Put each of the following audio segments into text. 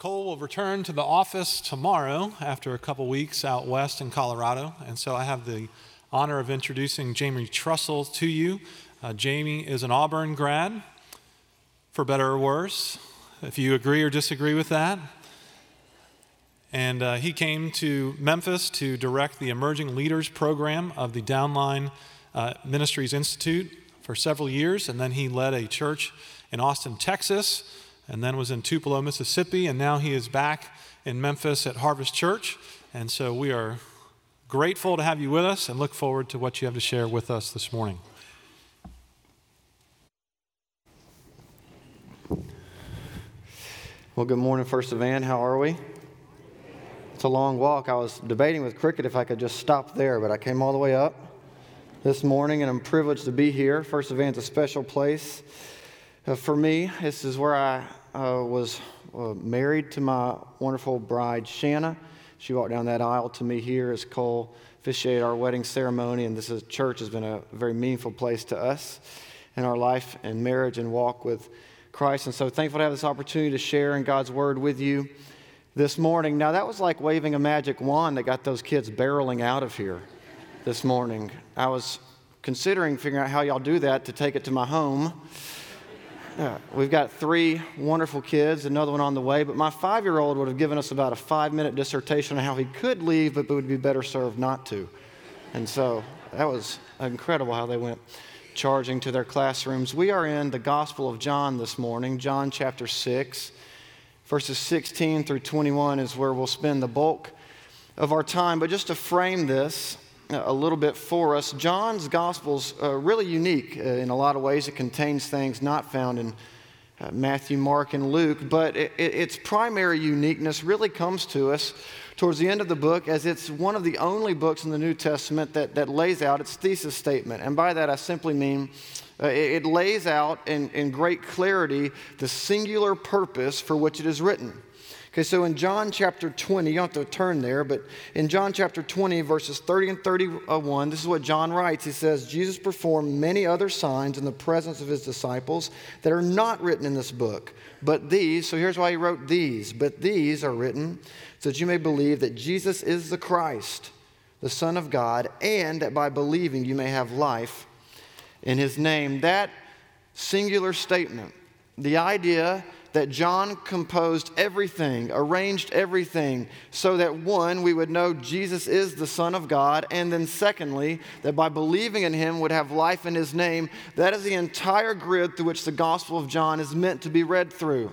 Cole will return to the office tomorrow after a couple weeks out west in Colorado. And so I have the honor of introducing Jamie Trussell to you. Uh, Jamie is an Auburn grad, for better or worse, if you agree or disagree with that. And uh, he came to Memphis to direct the Emerging Leaders program of the Downline uh, Ministries Institute for several years. And then he led a church in Austin, Texas and then was in Tupelo, Mississippi, and now he is back in Memphis at Harvest Church. And so we are grateful to have you with us and look forward to what you have to share with us this morning. Well, good morning, First Evan. How are we? It's a long walk. I was debating with Cricket if I could just stop there, but I came all the way up this morning, and I'm privileged to be here. First Evan's a special place. Uh, for me, this is where I uh, was uh, married to my wonderful bride, Shanna. She walked down that aisle to me here as Cole officiated our wedding ceremony, and this is, church has been a very meaningful place to us in our life and marriage and walk with Christ. And so thankful to have this opportunity to share in God's Word with you this morning. Now, that was like waving a magic wand that got those kids barreling out of here this morning. I was considering figuring out how y'all do that to take it to my home. Yeah, we've got three wonderful kids, another one on the way, but my five year old would have given us about a five minute dissertation on how he could leave, but would be better served not to. And so that was incredible how they went charging to their classrooms. We are in the Gospel of John this morning, John chapter 6. Verses 16 through 21 is where we'll spend the bulk of our time. But just to frame this, a little bit for us. John's gospel's uh, really unique uh, in a lot of ways. It contains things not found in uh, Matthew, Mark, and Luke, but it, it, its primary uniqueness really comes to us towards the end of the book as it's one of the only books in the New Testament that, that lays out its thesis statement. And by that, I simply mean uh, it, it lays out in, in great clarity the singular purpose for which it is written. Okay, so in John chapter 20, you don't have to turn there, but in John chapter 20, verses 30 and 31, this is what John writes. He says, Jesus performed many other signs in the presence of his disciples that are not written in this book. But these, so here's why he wrote these, but these are written so that you may believe that Jesus is the Christ, the Son of God, and that by believing you may have life in his name. That singular statement, the idea that John composed everything, arranged everything, so that one, we would know Jesus is the Son of God, and then secondly, that by believing in him would have life in his name. That is the entire grid through which the Gospel of John is meant to be read through.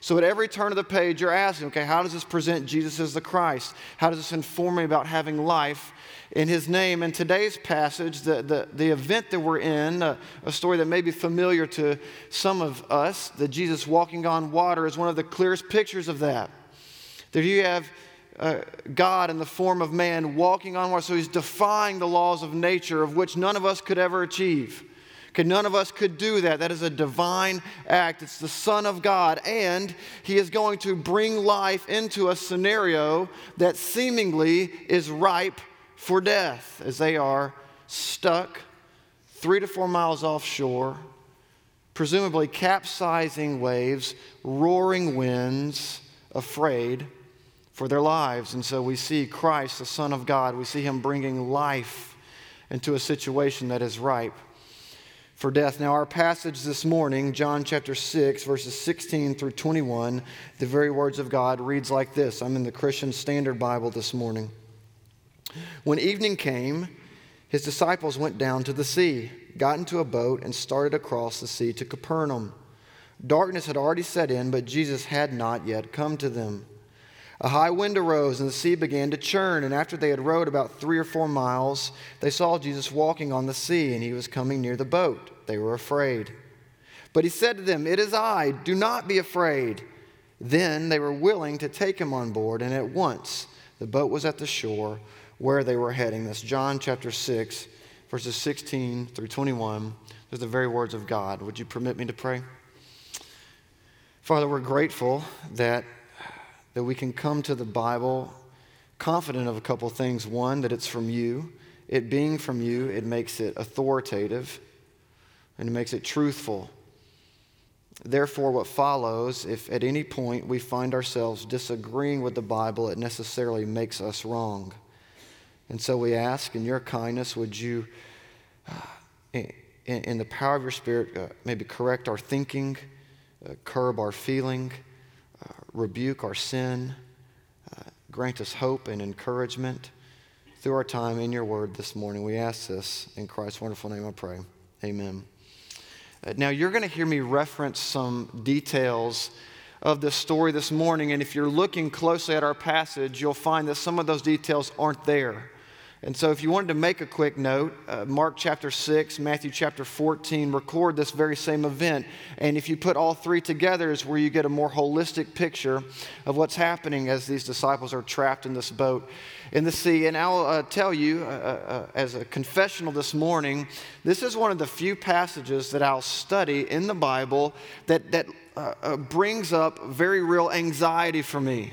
So at every turn of the page, you're asking, okay, how does this present Jesus as the Christ? How does this inform me about having life in his name. In today's passage, the, the, the event that we're in, a, a story that may be familiar to some of us, that Jesus walking on water is one of the clearest pictures of that. That you have uh, God in the form of man walking on water, so he's defying the laws of nature, of which none of us could ever achieve. Okay, none of us could do that. That is a divine act. It's the Son of God, and He is going to bring life into a scenario that seemingly is ripe for death as they are stuck three to four miles offshore, presumably capsizing waves, roaring winds, afraid for their lives. And so we see Christ, the Son of God, we see him bringing life into a situation that is ripe for death. Now, our passage this morning, John chapter 6, verses 16 through 21, the very words of God reads like this. I'm in the Christian Standard Bible this morning. When evening came, his disciples went down to the sea, got into a boat, and started across the sea to Capernaum. Darkness had already set in, but Jesus had not yet come to them. A high wind arose, and the sea began to churn. And after they had rowed about three or four miles, they saw Jesus walking on the sea, and he was coming near the boat. They were afraid. But he said to them, It is I, do not be afraid. Then they were willing to take him on board, and at once the boat was at the shore where they were heading. That's John chapter 6, verses 16 through 21. Those are the very words of God. Would you permit me to pray? Father, we're grateful that, that we can come to the Bible confident of a couple things. One, that it's from you. It being from you, it makes it authoritative and it makes it truthful. Therefore, what follows, if at any point we find ourselves disagreeing with the Bible, it necessarily makes us wrong. And so we ask, in your kindness, would you, uh, in, in, the power of your Spirit, uh, maybe correct our thinking, uh, curb our feeling, uh, rebuke our sin, uh, grant us hope and encouragement through our time in your word this morning. We ask this in Christ's wonderful name, I pray. Amen. Uh, now, you're going to hear me reference some details of this story this morning, and if you're looking closely at our passage, you'll find that some of those details aren't there. And so, if you wanted to make a quick note, uh, Mark chapter 6, Matthew chapter 14 record this very same event. And if you put all three together, is where you get a more holistic picture of what's happening as these disciples are trapped in this boat in the sea. And I'll uh, tell you, uh, uh, uh, as a confessional this morning, this is one of the few passages that I'll study in the Bible that, that uh, brings up very real anxiety for me.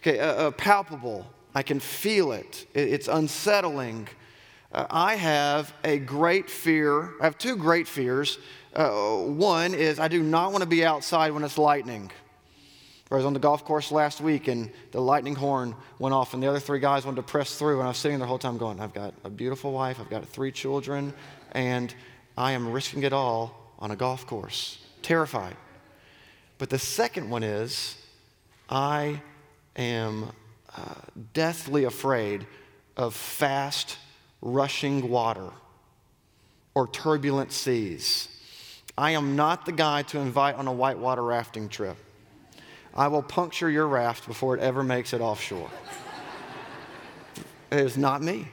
Okay, palpable. I can feel it. It's unsettling. Uh, I have a great fear. I have two great fears. Uh, one is I do not want to be outside when it's lightning. I was on the golf course last week and the lightning horn went off, and the other three guys wanted to press through. And I was sitting there the whole time going, I've got a beautiful wife, I've got three children, and I am risking it all on a golf course. Terrified. But the second one is, I am deathly afraid of fast, rushing water or turbulent seas. I am not the guy to invite on a whitewater rafting trip. I will puncture your raft before it ever makes it offshore. it is not me.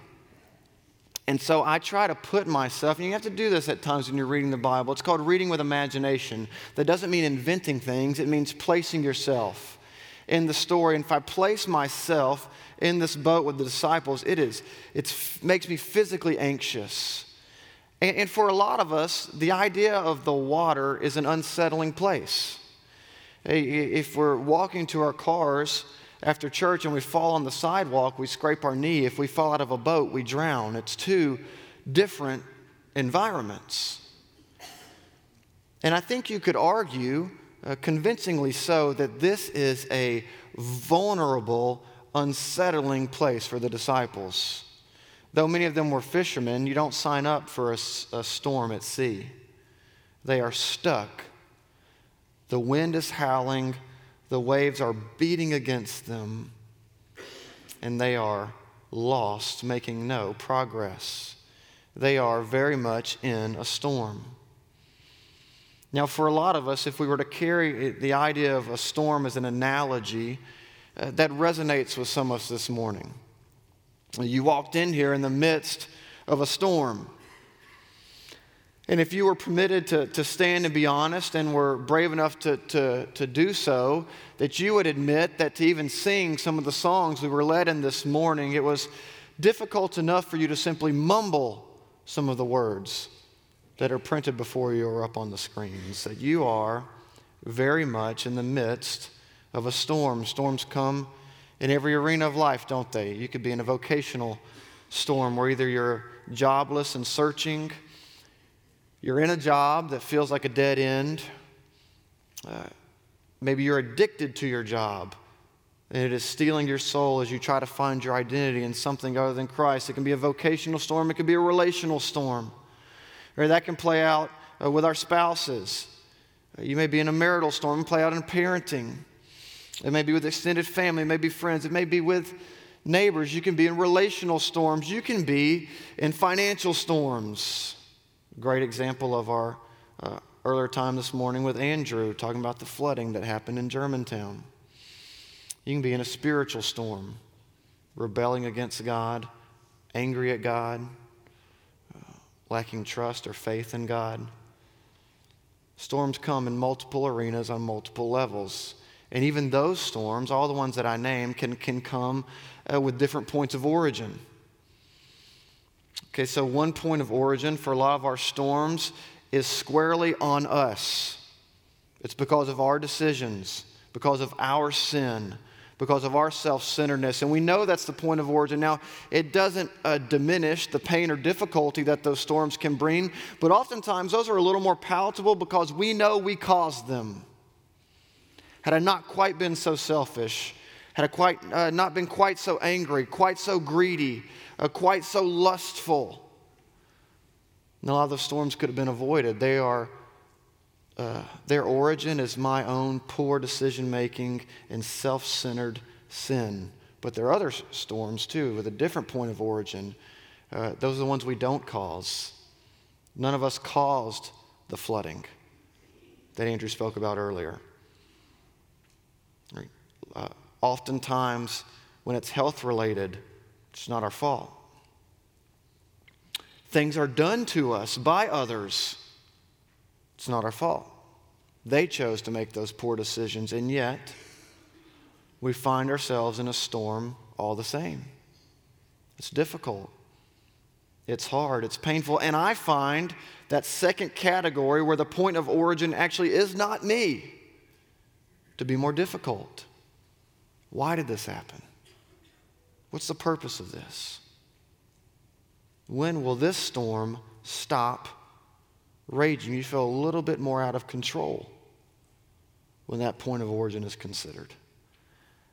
And so I try to put myself, and you have to do this at times when you're reading the Bible. It's called reading with imagination. That doesn't mean inventing things, it means placing yourself in the story. And if I place myself in this boat with the disciples, it is, it makes me physically anxious. And, and for a lot of us, the idea of the water is an unsettling place. If we're walking to our cars after church and we fall on the sidewalk, we scrape our knee. If we fall out of a boat, we drown. It's two different environments. And I think you could argue, uh, convincingly so, that this is a vulnerable, unsettling place for the disciples. Though many of them were fishermen, you don't sign up for a, a storm at sea. They are stuck the wind is howling, the waves are beating against them, and they are lost, making no progress. They are very much in a storm. Now, for a lot of us, if we were to carry the idea of a storm as an analogy, uh, that resonates with some of us this morning. You walked in here in the midst of a storm. And if you were permitted to, to stand and be honest and were brave enough to, to, to do so, that you would admit that to even sing some of the songs we were led in this morning, it was difficult enough for you to simply mumble some of the words that are printed before you or up on the screens. That you are very much in the midst of a storm. Storms come in every arena of life, don't they? You could be in a vocational storm where either you're jobless and searching you're in a job that feels like a dead end. Uh, maybe you're addicted to your job and it is stealing your soul as you try to find your identity in something other than Christ. It can be a vocational storm, it can be a relational storm. Or that can play out uh, with our spouses. Uh, you may be in a marital storm, play out in parenting. It may be with extended family, it may be friends, it may be with neighbors. You can be in relational storms, you can be in financial storms. Great example of our uh, earlier time this morning with Andrew talking about the flooding that happened in Germantown. You can be in a spiritual storm, rebelling against God, angry at God, lacking trust or faith in God. Storms come in multiple arenas on multiple levels. And even those storms, all the ones that I name, can, can come uh, with different points of origin. Okay, so one point of origin for a lot of our storms is squarely on us. It's because of our decisions, because of our sin, because of our self centeredness. And we know that's the point of origin. Now, it doesn't uh, diminish the pain or difficulty that those storms can bring, but oftentimes those are a little more palatable because we know we caused them. Had I not quite been so selfish, had I quite, uh, not been quite so angry, quite so greedy, uh, quite so lustful, a lot of the storms could have been avoided. They are uh, their origin is my own poor decision making and self centered sin. But there are other storms too with a different point of origin. Uh, those are the ones we don't cause. None of us caused the flooding that Andrew spoke about earlier. Uh, oftentimes, when it's health related, it's not our fault. Things are done to us by others it's not our fault. They chose to make those poor decisions, and yet we find ourselves in a storm all the same. It's difficult. It's hard. It's painful. And I find that second category where the point of origin actually is not me to be more difficult. Why did this happen? What's the purpose of this? When will this storm stop raging, you feel a little bit more out of control when that point of origin is considered.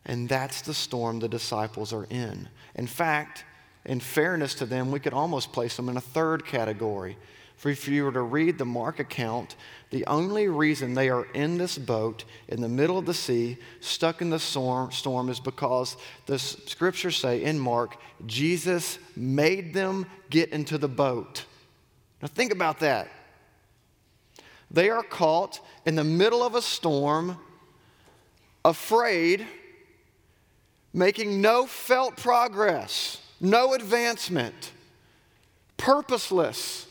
And that's the storm the disciples are in. In fact, in fairness to them, we could almost place them in a third category. For if you were to read the Mark account, the only reason they are in this boat in the middle of the sea, stuck in the storm, storm is because the scriptures say in Mark, Jesus made them get into the boat. Now think about that. They are caught in the middle of a storm, afraid, making no felt progress, no advancement, purposeless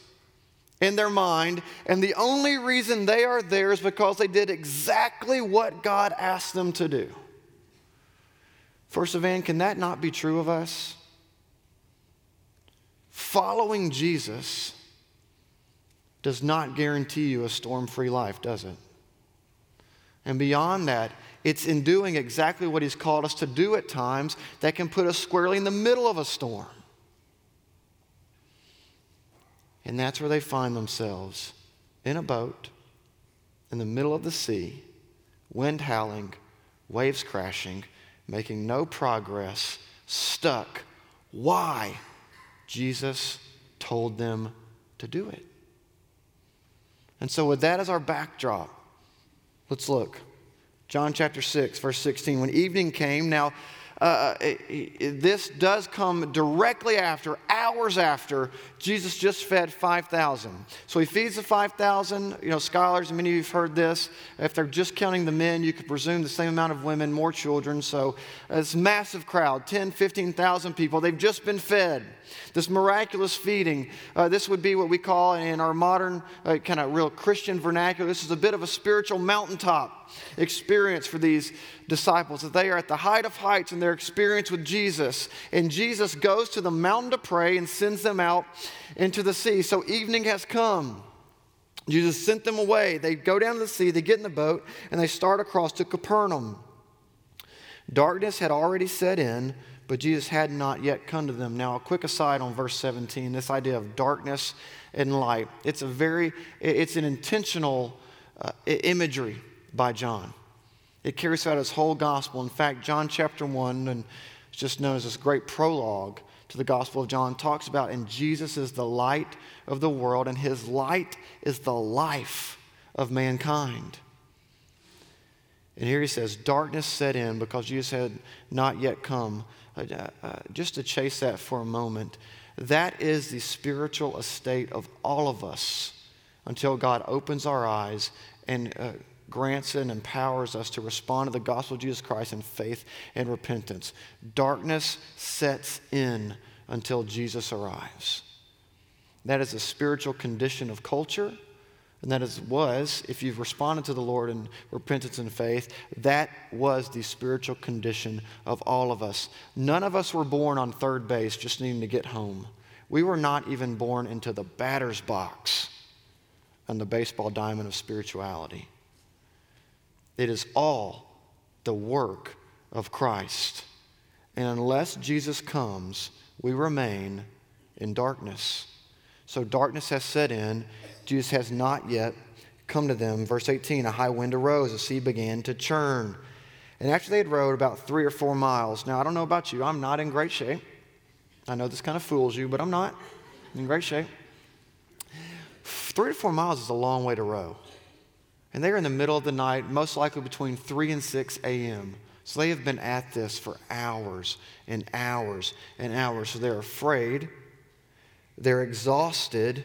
in their mind. And the only reason they are there is because they did exactly what God asked them to do. First of all, can that not be true of us? Following Jesus does not guarantee you a storm free life, does it? And beyond that, it's in doing exactly what He's called us to do at times that can put us squarely in the middle of a storm. And that's where they find themselves in a boat in the middle of the sea, wind howling, waves crashing, making no progress, stuck. Why? Jesus told them to do it. And so, with that as our backdrop, let's look. John chapter 6, verse 16. When evening came, now uh, it, uh, it, this does come directly after, hours after, Jesus just fed 5,000. So he feeds the 5,000. You know, scholars, many of you have heard this. If they're just counting the men, you could presume the same amount of women, more children. So it's massive crowd 10, 15,000 people. They've just been fed. This miraculous feeding, uh, this would be what we call in our modern uh, kind of real Christian vernacular, this is a bit of a spiritual mountaintop experience for these disciples. That they are at the height of heights in their experience with Jesus. And Jesus goes to the mountain to pray and sends them out into the sea. So evening has come. Jesus sent them away. They go down to the sea, they get in the boat, and they start across to Capernaum. Darkness had already set in but Jesus had not yet come to them. Now, a quick aside on verse 17 this idea of darkness and light. It's a very, it's an intentional uh, imagery by John. It carries out his whole gospel. In fact, John chapter 1, and it's just known as this great prologue to the Gospel of John, talks about, and Jesus is the light of the world, and his light is the life of mankind. And here he says, Darkness set in because Jesus had not yet come. Uh, uh, just to chase that for a moment, that is the spiritual estate of all of us until God opens our eyes and uh, grants and empowers us to respond to the gospel of Jesus Christ in faith and repentance. Darkness sets in until Jesus arrives. That is a spiritual condition of culture and that is, was, if you've responded to the Lord in repentance and faith, that was the spiritual condition of all of us. None of us were born on third base just needing to get home. We were not even born into the batter's box and the baseball diamond of spirituality. It is all the work of Christ. And unless Jesus comes, we remain in darkness. So darkness has set in. Jesus has not yet come to them. Verse 18 A high wind arose, the sea began to churn. And after they had rowed about three or four miles, now I don't know about you, I'm not in great shape. I know this kind of fools you, but I'm not in great shape. Three to four miles is a long way to row. And they're in the middle of the night, most likely between 3 and 6 a.m. So they have been at this for hours and hours and hours. So they're afraid, they're exhausted,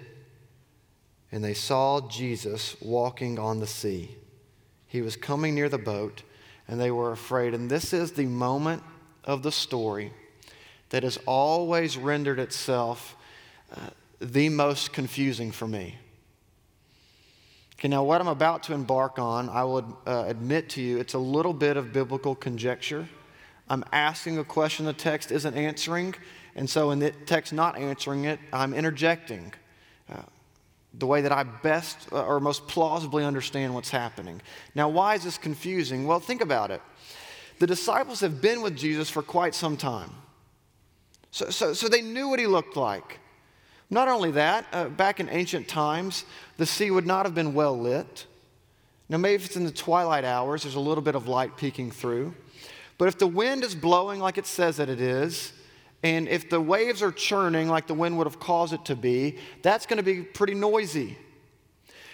and they saw Jesus walking on the sea. He was coming near the boat, and they were afraid. And this is the moment of the story that has always rendered itself uh, the most confusing for me. Okay, now what I'm about to embark on, I would uh, admit to you, it's a little bit of biblical conjecture. I'm asking a question the text isn't answering, and so in the text not answering it, I'm interjecting uh, the way that I best uh, or most plausibly understand what's happening. Now, why is this confusing? Well, think about it. The disciples have been with Jesus for quite some time. So, so, so they knew what he looked like. Not only that, uh, back in ancient times, the sea would not have been well lit. Now, maybe if it's in the twilight hours, there's a little bit of light peeking through. But if the wind is blowing like it says that it is, and if the waves are churning like the wind would have caused it to be, that's going to be pretty noisy.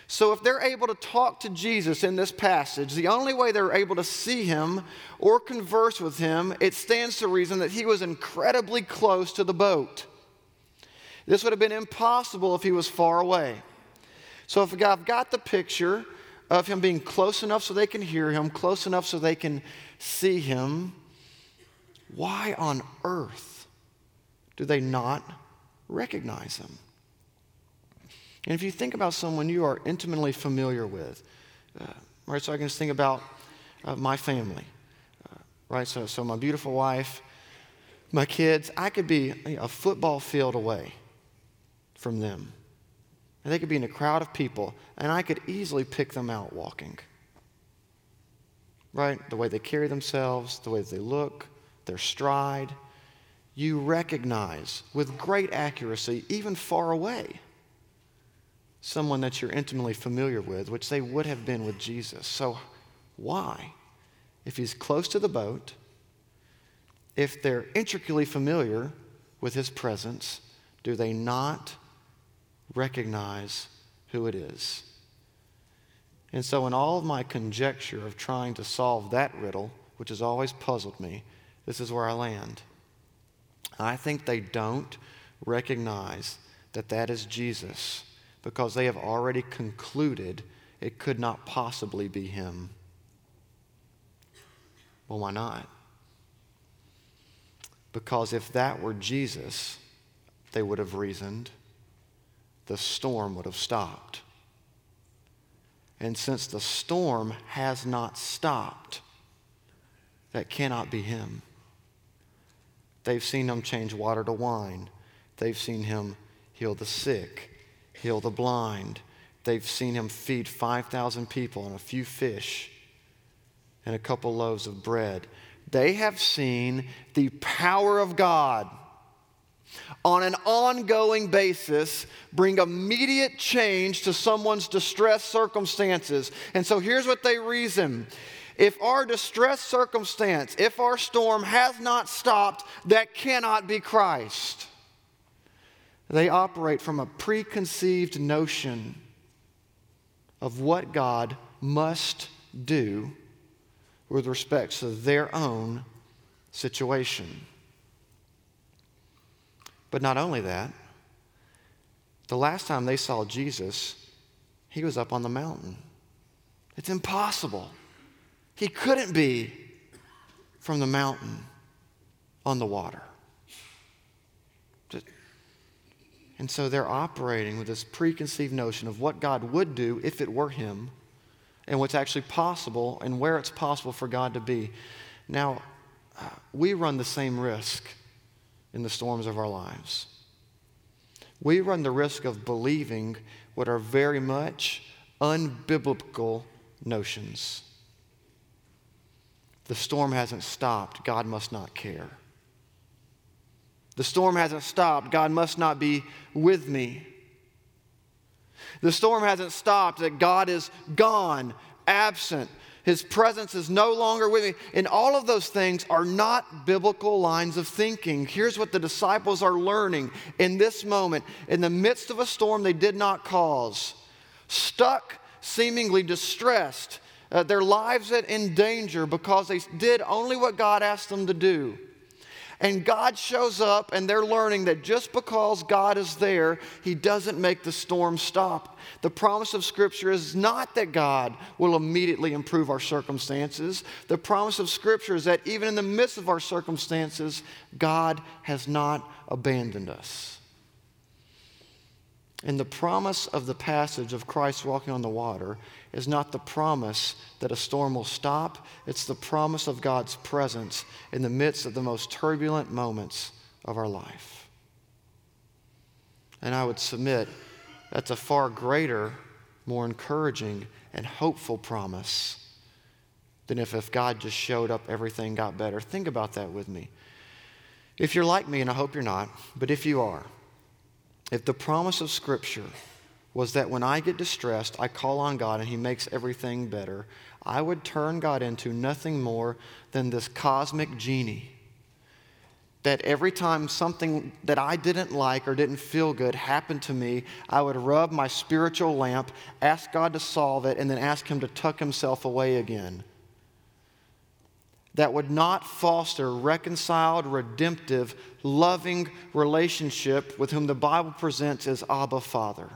So, if they're able to talk to Jesus in this passage, the only way they're able to see him or converse with him, it stands to reason that he was incredibly close to the boat. This would have been impossible if he was far away. So if I've got the picture of him being close enough so they can hear him, close enough so they can see him, why on earth do they not recognize him? And if you think about someone you are intimately familiar with, uh, right, so I can just think about uh, my family, uh, right? So, so my beautiful wife, my kids, I could be a football field away from them. And they could be in a crowd of people, and I could easily pick them out walking. Right? The way they carry themselves, the way they look, their stride. You recognize with great accuracy, even far away, someone that you're intimately familiar with, which they would have been with Jesus. So, why? If he's close to the boat, if they're intricately familiar with his presence, do they not recognize who it is. And so, in all of my conjecture of trying to solve that riddle, which has always puzzled me, this is where I land. I think they don't recognize that that is Jesus because they have already concluded it could not possibly be him. Well, why not? Because if that were Jesus, they would have reasoned the storm would have stopped. And since the storm has not stopped, that cannot be him. They've seen him change water to wine. They've seen him heal the sick, heal the blind. They've seen him feed 5,000 people on a few fish and a couple loaves of bread. They have seen the power of God on an ongoing basis bring immediate change to someone's distressed circumstances. And so here's what they reason. If our distress circumstance, if our storm has not stopped, that cannot be Christ. They operate from a preconceived notion of what God must do with respect to their own situation. But not only that, the last time they saw Jesus, he was up on the mountain. It's impossible. He couldn't be from the mountain on the water. And so they're operating with this preconceived notion of what God would do if it were Him and what's actually possible and where it's possible for God to be. Now, uh, we run the same risk in the storms of our lives. We run the risk of believing what are very much unbiblical notions. The storm hasn't stopped. God must not care. The storm hasn't stopped. God must not be with me. The storm hasn't stopped, that God is gone, absent. His presence is no longer with me. And all of those things are not biblical lines of thinking. Here's what the disciples are learning in this moment, in the midst of a storm they did not cause, stuck, seemingly distressed, uh, their lives in danger because they did only what God asked them to do. And God shows up, and they're learning that just because God is there, He doesn't make the storm stop. The promise of Scripture is not that God will immediately improve our circumstances. The promise of Scripture is that even in the midst of our circumstances, God has not abandoned us. And the promise of the passage of Christ walking on the water is not the promise that a storm will stop, it's the promise of God's presence in the midst of the most turbulent moments of our life. And I would submit that's a far greater, more encouraging, and hopeful promise than if, if God just showed up, everything got better. Think about that with me. If you're like me, and I hope you're not, but if you are, if the promise of Scripture was that when I get distressed, I call on God and He makes everything better, I would turn God into nothing more than this cosmic genie. That every time something that I didn't like or didn't feel good happened to me, I would rub my spiritual lamp, ask God to solve it, and then ask Him to tuck Himself away again. That would not foster reconciled, redemptive, loving relationship with whom the Bible presents as Abba Father.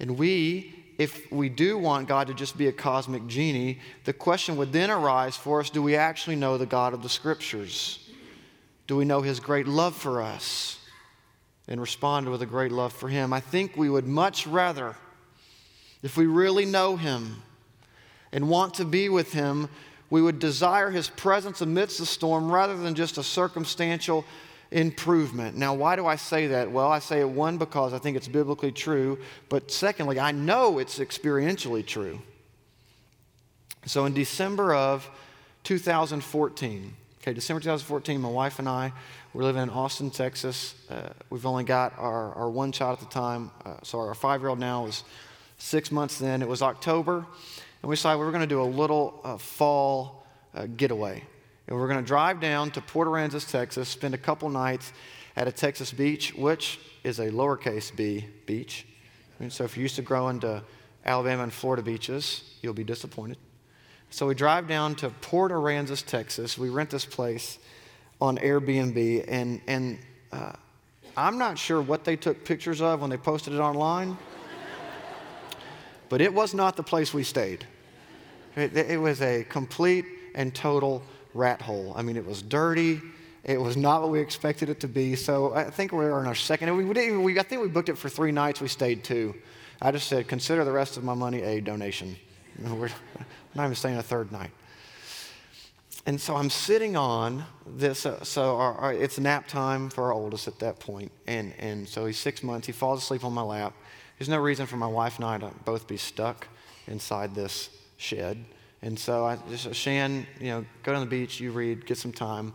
And we, if we do want God to just be a cosmic genie, the question would then arise for us do we actually know the God of the Scriptures? Do we know His great love for us? And respond with a great love for Him. I think we would much rather, if we really know Him and want to be with Him, we would desire His presence amidst the storm rather than just a circumstantial improvement. Now, why do I say that? Well, I say it one because I think it's biblically true, but secondly, I know it's experientially true. So in December of 2014, okay, December 2014, my wife and I were living in Austin, Texas. Uh, we've only got our, our one child at the time, uh, so our five year old now is six months then. It was October, and we decided we were going to do a little uh, fall uh, getaway. And we're going to drive down to Port Aransas, Texas, spend a couple nights at a Texas beach, which is a lowercase b beach. And so if you're used to growing to Alabama and Florida beaches, you'll be disappointed. So we drive down to Port Aransas, Texas. We rent this place on Airbnb, and, and uh, I'm not sure what they took pictures of when they posted it online, but it was not the place we stayed. It, it was a complete and total rat hole. I mean, it was dirty. It was not what we expected it to be. So I think we were in our second. We, we, we, I think we booked it for three nights. We stayed two. I just said, consider the rest of my money a donation. We're not even staying a third night. And so I'm sitting on this. Uh, so our, our, it's nap time for our oldest at that point. And, and so he's six months. He falls asleep on my lap. There's no reason for my wife and I to both be stuck inside this shed. And so I just, Shan, you know, go down the beach, you read, get some time.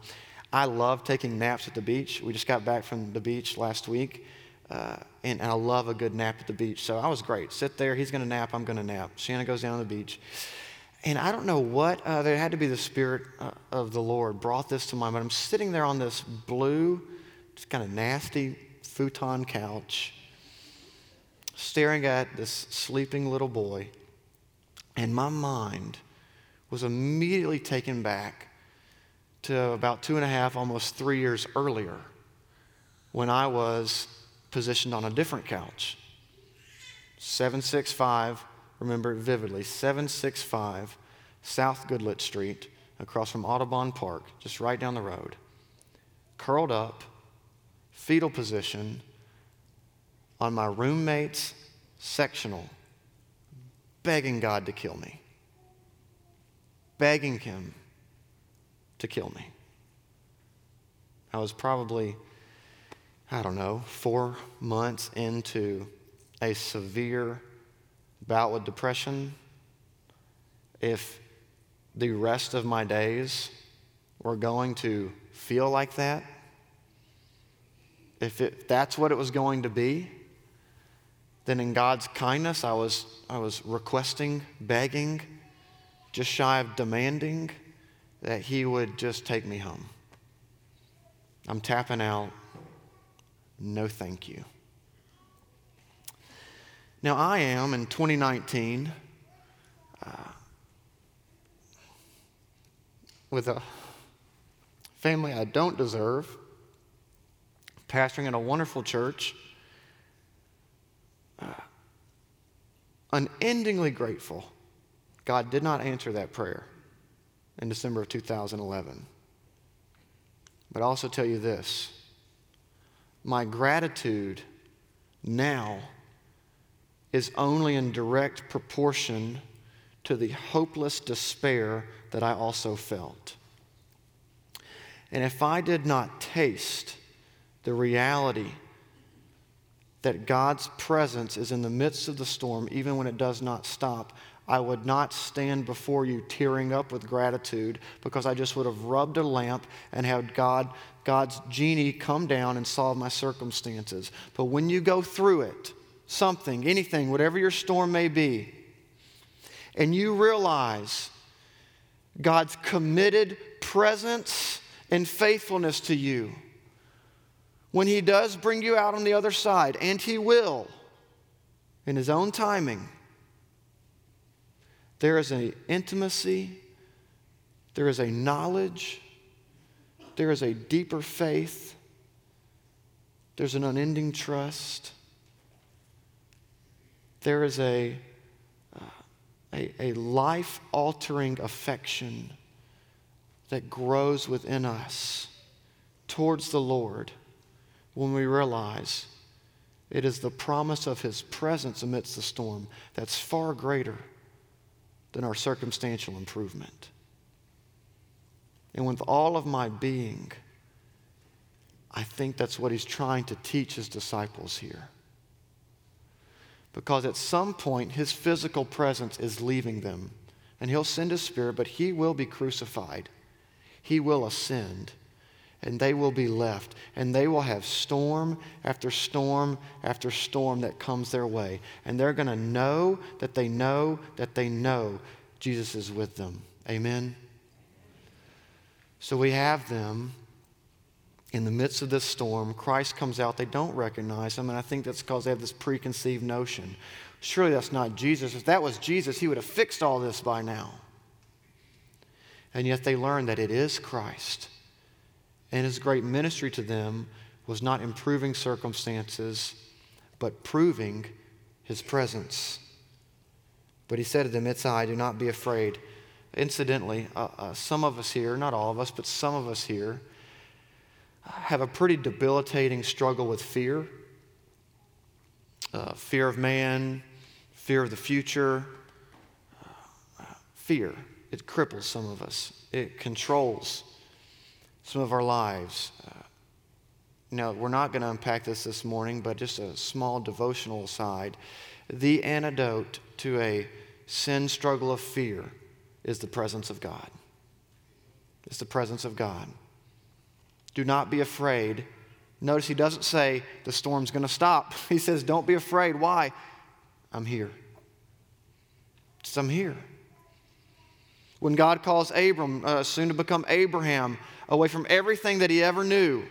I love taking naps at the beach. We just got back from the beach last week, uh, and, and, I love a good nap at the beach. So I was great. Sit there, he's going to nap, I'm going to nap. Shanna goes down to the beach. And I don't know what, uh, there had to be the Spirit uh, of the Lord brought this to mind, but I'm sitting there on this blue, just kind of nasty futon couch, staring at this sleeping little boy, and my mind was immediately taken back to about two and a half, almost three years earlier when I was positioned on a different couch. 765, remember it vividly, 765 South Goodlett Street, across from Audubon Park, just right down the road. Curled up, fetal position, on my roommate's sectional, begging God to kill me begging him to kill me. I was probably, I don't know, four months into a severe bout with depression. If the rest of my days were going to feel like that, if it, that's what it was going to be, then in God's kindness, I was, I was requesting, begging, just shy of demanding that He would just take me home. I'm tapping out. No, thank you. Now, I am in 2019 uh, with a family I don't deserve, pastoring in a wonderful church, unendingly grateful. God did not answer that prayer in December of 2011. But I also tell you this my gratitude now is only in direct proportion to the hopeless despair that I also felt. And if I did not taste the reality that God's presence is in the midst of the storm, even when it does not stop, I would not stand before you tearing up with gratitude because I just would have rubbed a lamp and had God, God's genie come down and solve my circumstances. But when you go through it, something, anything, whatever your storm may be, and you realize God's committed presence and faithfulness to you, when He does bring you out on the other side, and He will in His own timing there is an intimacy, there is a knowledge, there is a deeper faith, there's an unending trust, there is a, uh, a, a life altering affection that grows within us towards the Lord when we realize it is the promise of His presence amidst the storm that's far greater than our circumstantial improvement. And with all of my being, I think that's what he's trying to teach his disciples here. Because at some point, his physical presence is leaving them. And he'll send his spirit, but he will be crucified. He will ascend and they will be left. And they will have storm after storm after storm that comes their way. And they're going to know that they know that they know Jesus is with them. Amen? So we have them in the midst of this storm. Christ comes out. They don't recognize him. And I think that's because they have this preconceived notion. Surely that's not Jesus. If that was Jesus, he would have fixed all this by now. And yet they learn that it is Christ and his great ministry to them was not improving circumstances, but proving his presence. But he said to them, It's I, do not be afraid. Incidentally, uh, uh, some of us here, not all of us, but some of us here, have a pretty debilitating struggle with fear uh, fear of man, fear of the future. Uh, fear. It cripples some of us, it controls some of our lives. Uh, now, we're not going to unpack this this morning, but just a small devotional aside. The antidote to a sin struggle of fear is the presence of God. It's the presence of God. Do not be afraid. Notice he doesn't say the storm's going to stop. He says, Don't be afraid. Why? I'm here. Just, I'm here. When God calls Abram, uh, soon to become Abraham, away from everything that he ever knew.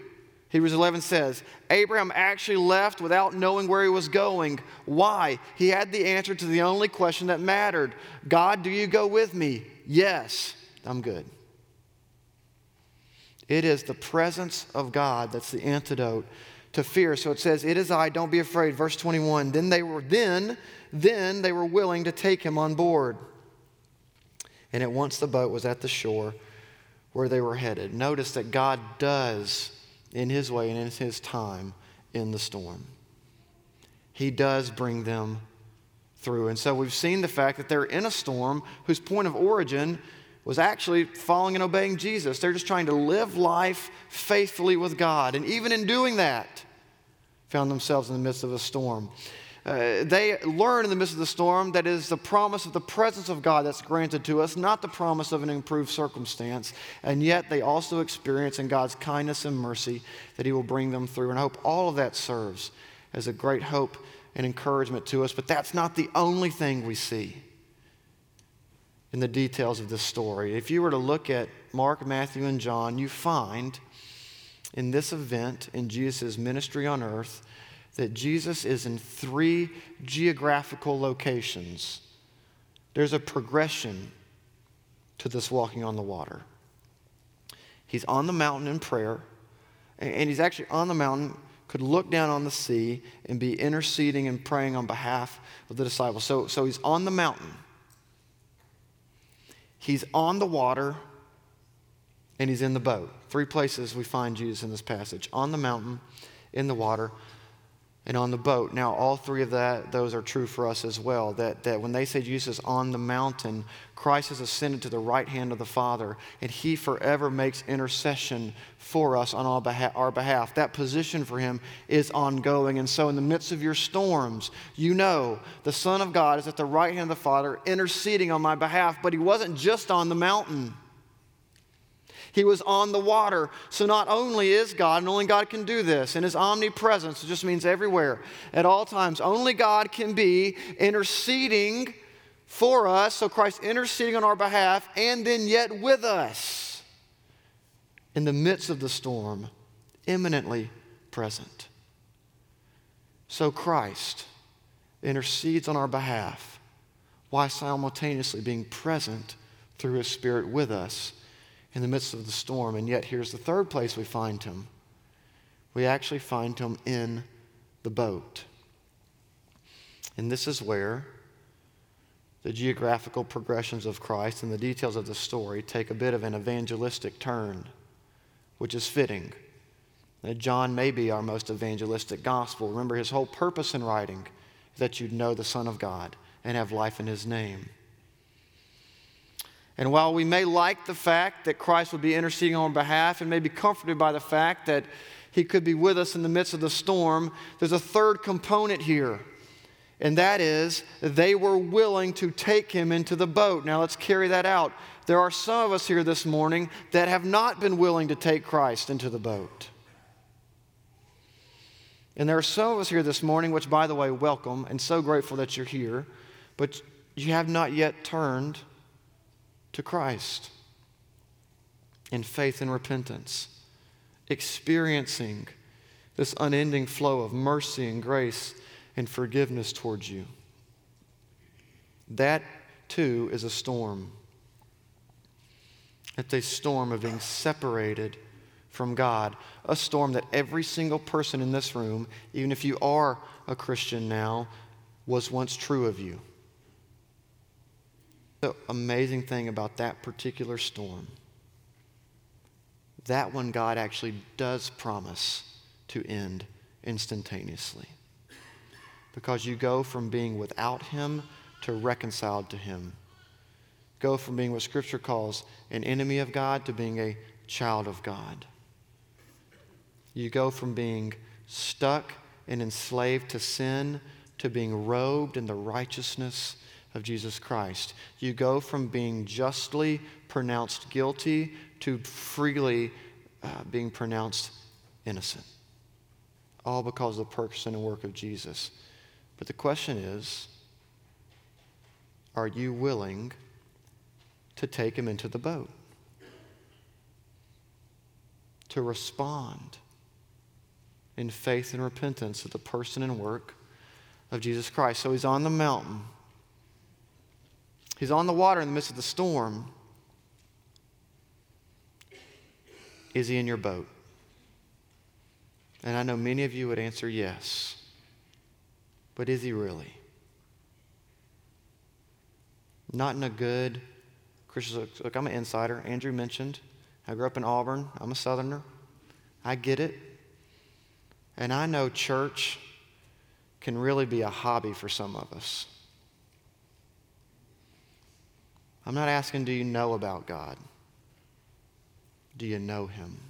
Hebrews 11 says, Abraham actually left without knowing where he was going. Why? He had the answer to the only question that mattered God, do you go with me? Yes, I'm good. It is the presence of God that's the antidote to fear. So it says, It is I, don't be afraid. Verse 21. Then they were then, then they were willing to take him on board. And at once the boat was at the shore where they were headed. Notice that God does, in His way and in His time, in the storm. He does bring them through. And so we've seen the fact that they're in a storm whose point of origin was actually following and obeying Jesus. They're just trying to live life faithfully with God. And even in doing that, found themselves in the midst of a storm. Uh, they learn in the midst of the storm that it is the promise of the presence of God that's granted to us, not the promise of an improved circumstance. And yet they also experience in God's kindness and mercy that He will bring them through. And I hope all of that serves as a great hope and encouragement to us. But that's not the only thing we see in the details of this story. If you were to look at Mark, Matthew, and John, you find in this event in Jesus' ministry on earth that Jesus is in three geographical locations. There's a progression to this walking on the water. He's on the mountain in prayer, and he's actually on the mountain, could look down on the sea and be interceding and praying on behalf of the disciples. So, so he's on the mountain, he's on the water, and he's in the boat. Three places we find Jesus in this passage on the mountain, in the water, and on the boat. Now, all three of that, those are true for us as well. That, that when they say Jesus is on the mountain, Christ has ascended to the right hand of the Father, and he forever makes intercession for us on behalf, our behalf. That position for him is ongoing. And so, in the midst of your storms, you know the Son of God is at the right hand of the Father, interceding on my behalf, but he wasn't just on the mountain. He was on the water. So not only is God, and only God can do this, and his omnipresence, just means everywhere, at all times, only God can be interceding for us. So Christ interceding on our behalf, and then yet with us in the midst of the storm, imminently present. So Christ intercedes on our behalf while simultaneously being present through his Spirit with us in the midst of the storm. And yet, here's the third place we find him we actually find him in the boat. And this is where the geographical progressions of Christ and the details of the story take a bit of an evangelistic turn, which is fitting. That John may be our most evangelistic gospel. Remember, his whole purpose in writing is that you'd know the Son of God and have life in his name. And while we may like the fact that Christ would be interceding on behalf and may be comforted by the fact that he could be with us in the midst of the storm, there's a third component here. And that is, they were willing to take him into the boat. Now let's carry that out. There are some of us here this morning that have not been willing to take Christ into the boat. And there are some of us here this morning, which, by the way, welcome and so grateful that you're here, but you have not yet turned to Christ in faith and repentance, experiencing this unending flow of mercy and grace and forgiveness towards you. That too is a storm. It's a storm of being separated from God, a storm that every single person in this room, even if you are a Christian now, was once true of you. The amazing thing about that particular storm, that one God actually does promise to end instantaneously. Because you go from being without Him to reconciled to Him. Go from being what Scripture calls an enemy of God to being a child of God. You go from being stuck and enslaved to sin to being robed in the righteousness of Jesus Christ. You go from being justly pronounced guilty to freely uh, being pronounced innocent. All because of the person and work of Jesus. But the question is are you willing to take him into the boat? To respond in faith and repentance to the person and work of Jesus Christ. So he's on the mountain He's on the water in the midst of the storm. Is he in your boat? And I know many of you would answer yes. But is he really? Not in a good Christian. Look, I'm an insider. Andrew mentioned I grew up in Auburn. I'm a Southerner. I get it. And I know church can really be a hobby for some of us. I'm not asking, do you know about God? Do you know Him?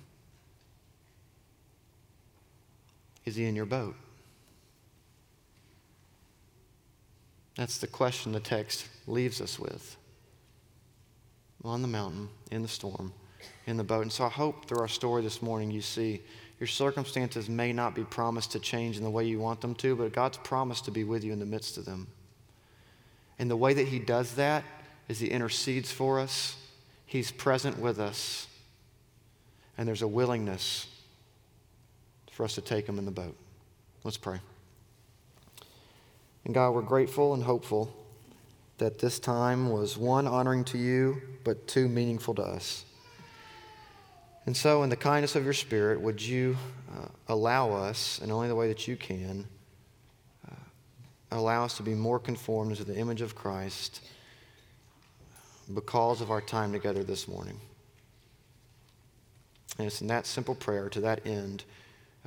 Is He in your boat? That's the question the text leaves us with. On the mountain, in the storm, in the boat. And so I hope through our story this morning you see your circumstances may not be promised to change in the way you want them to, but God's promised to be with you in the midst of them. And the way that He does that is He intercedes for us, He's present with us, and there's a willingness for us to take Him in the boat. Let's pray. And God, we're grateful and hopeful that this time was one, honoring to you, but two, meaningful to us. And so, in the kindness of your Spirit, would you uh, allow us, and only the way that you can, uh, allow us to be more conformed to the image of Christ because of our time together this morning? And it's in that simple prayer, to that end,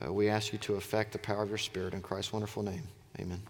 uh, we ask you to affect the power of your Spirit in Christ's wonderful name. Amen.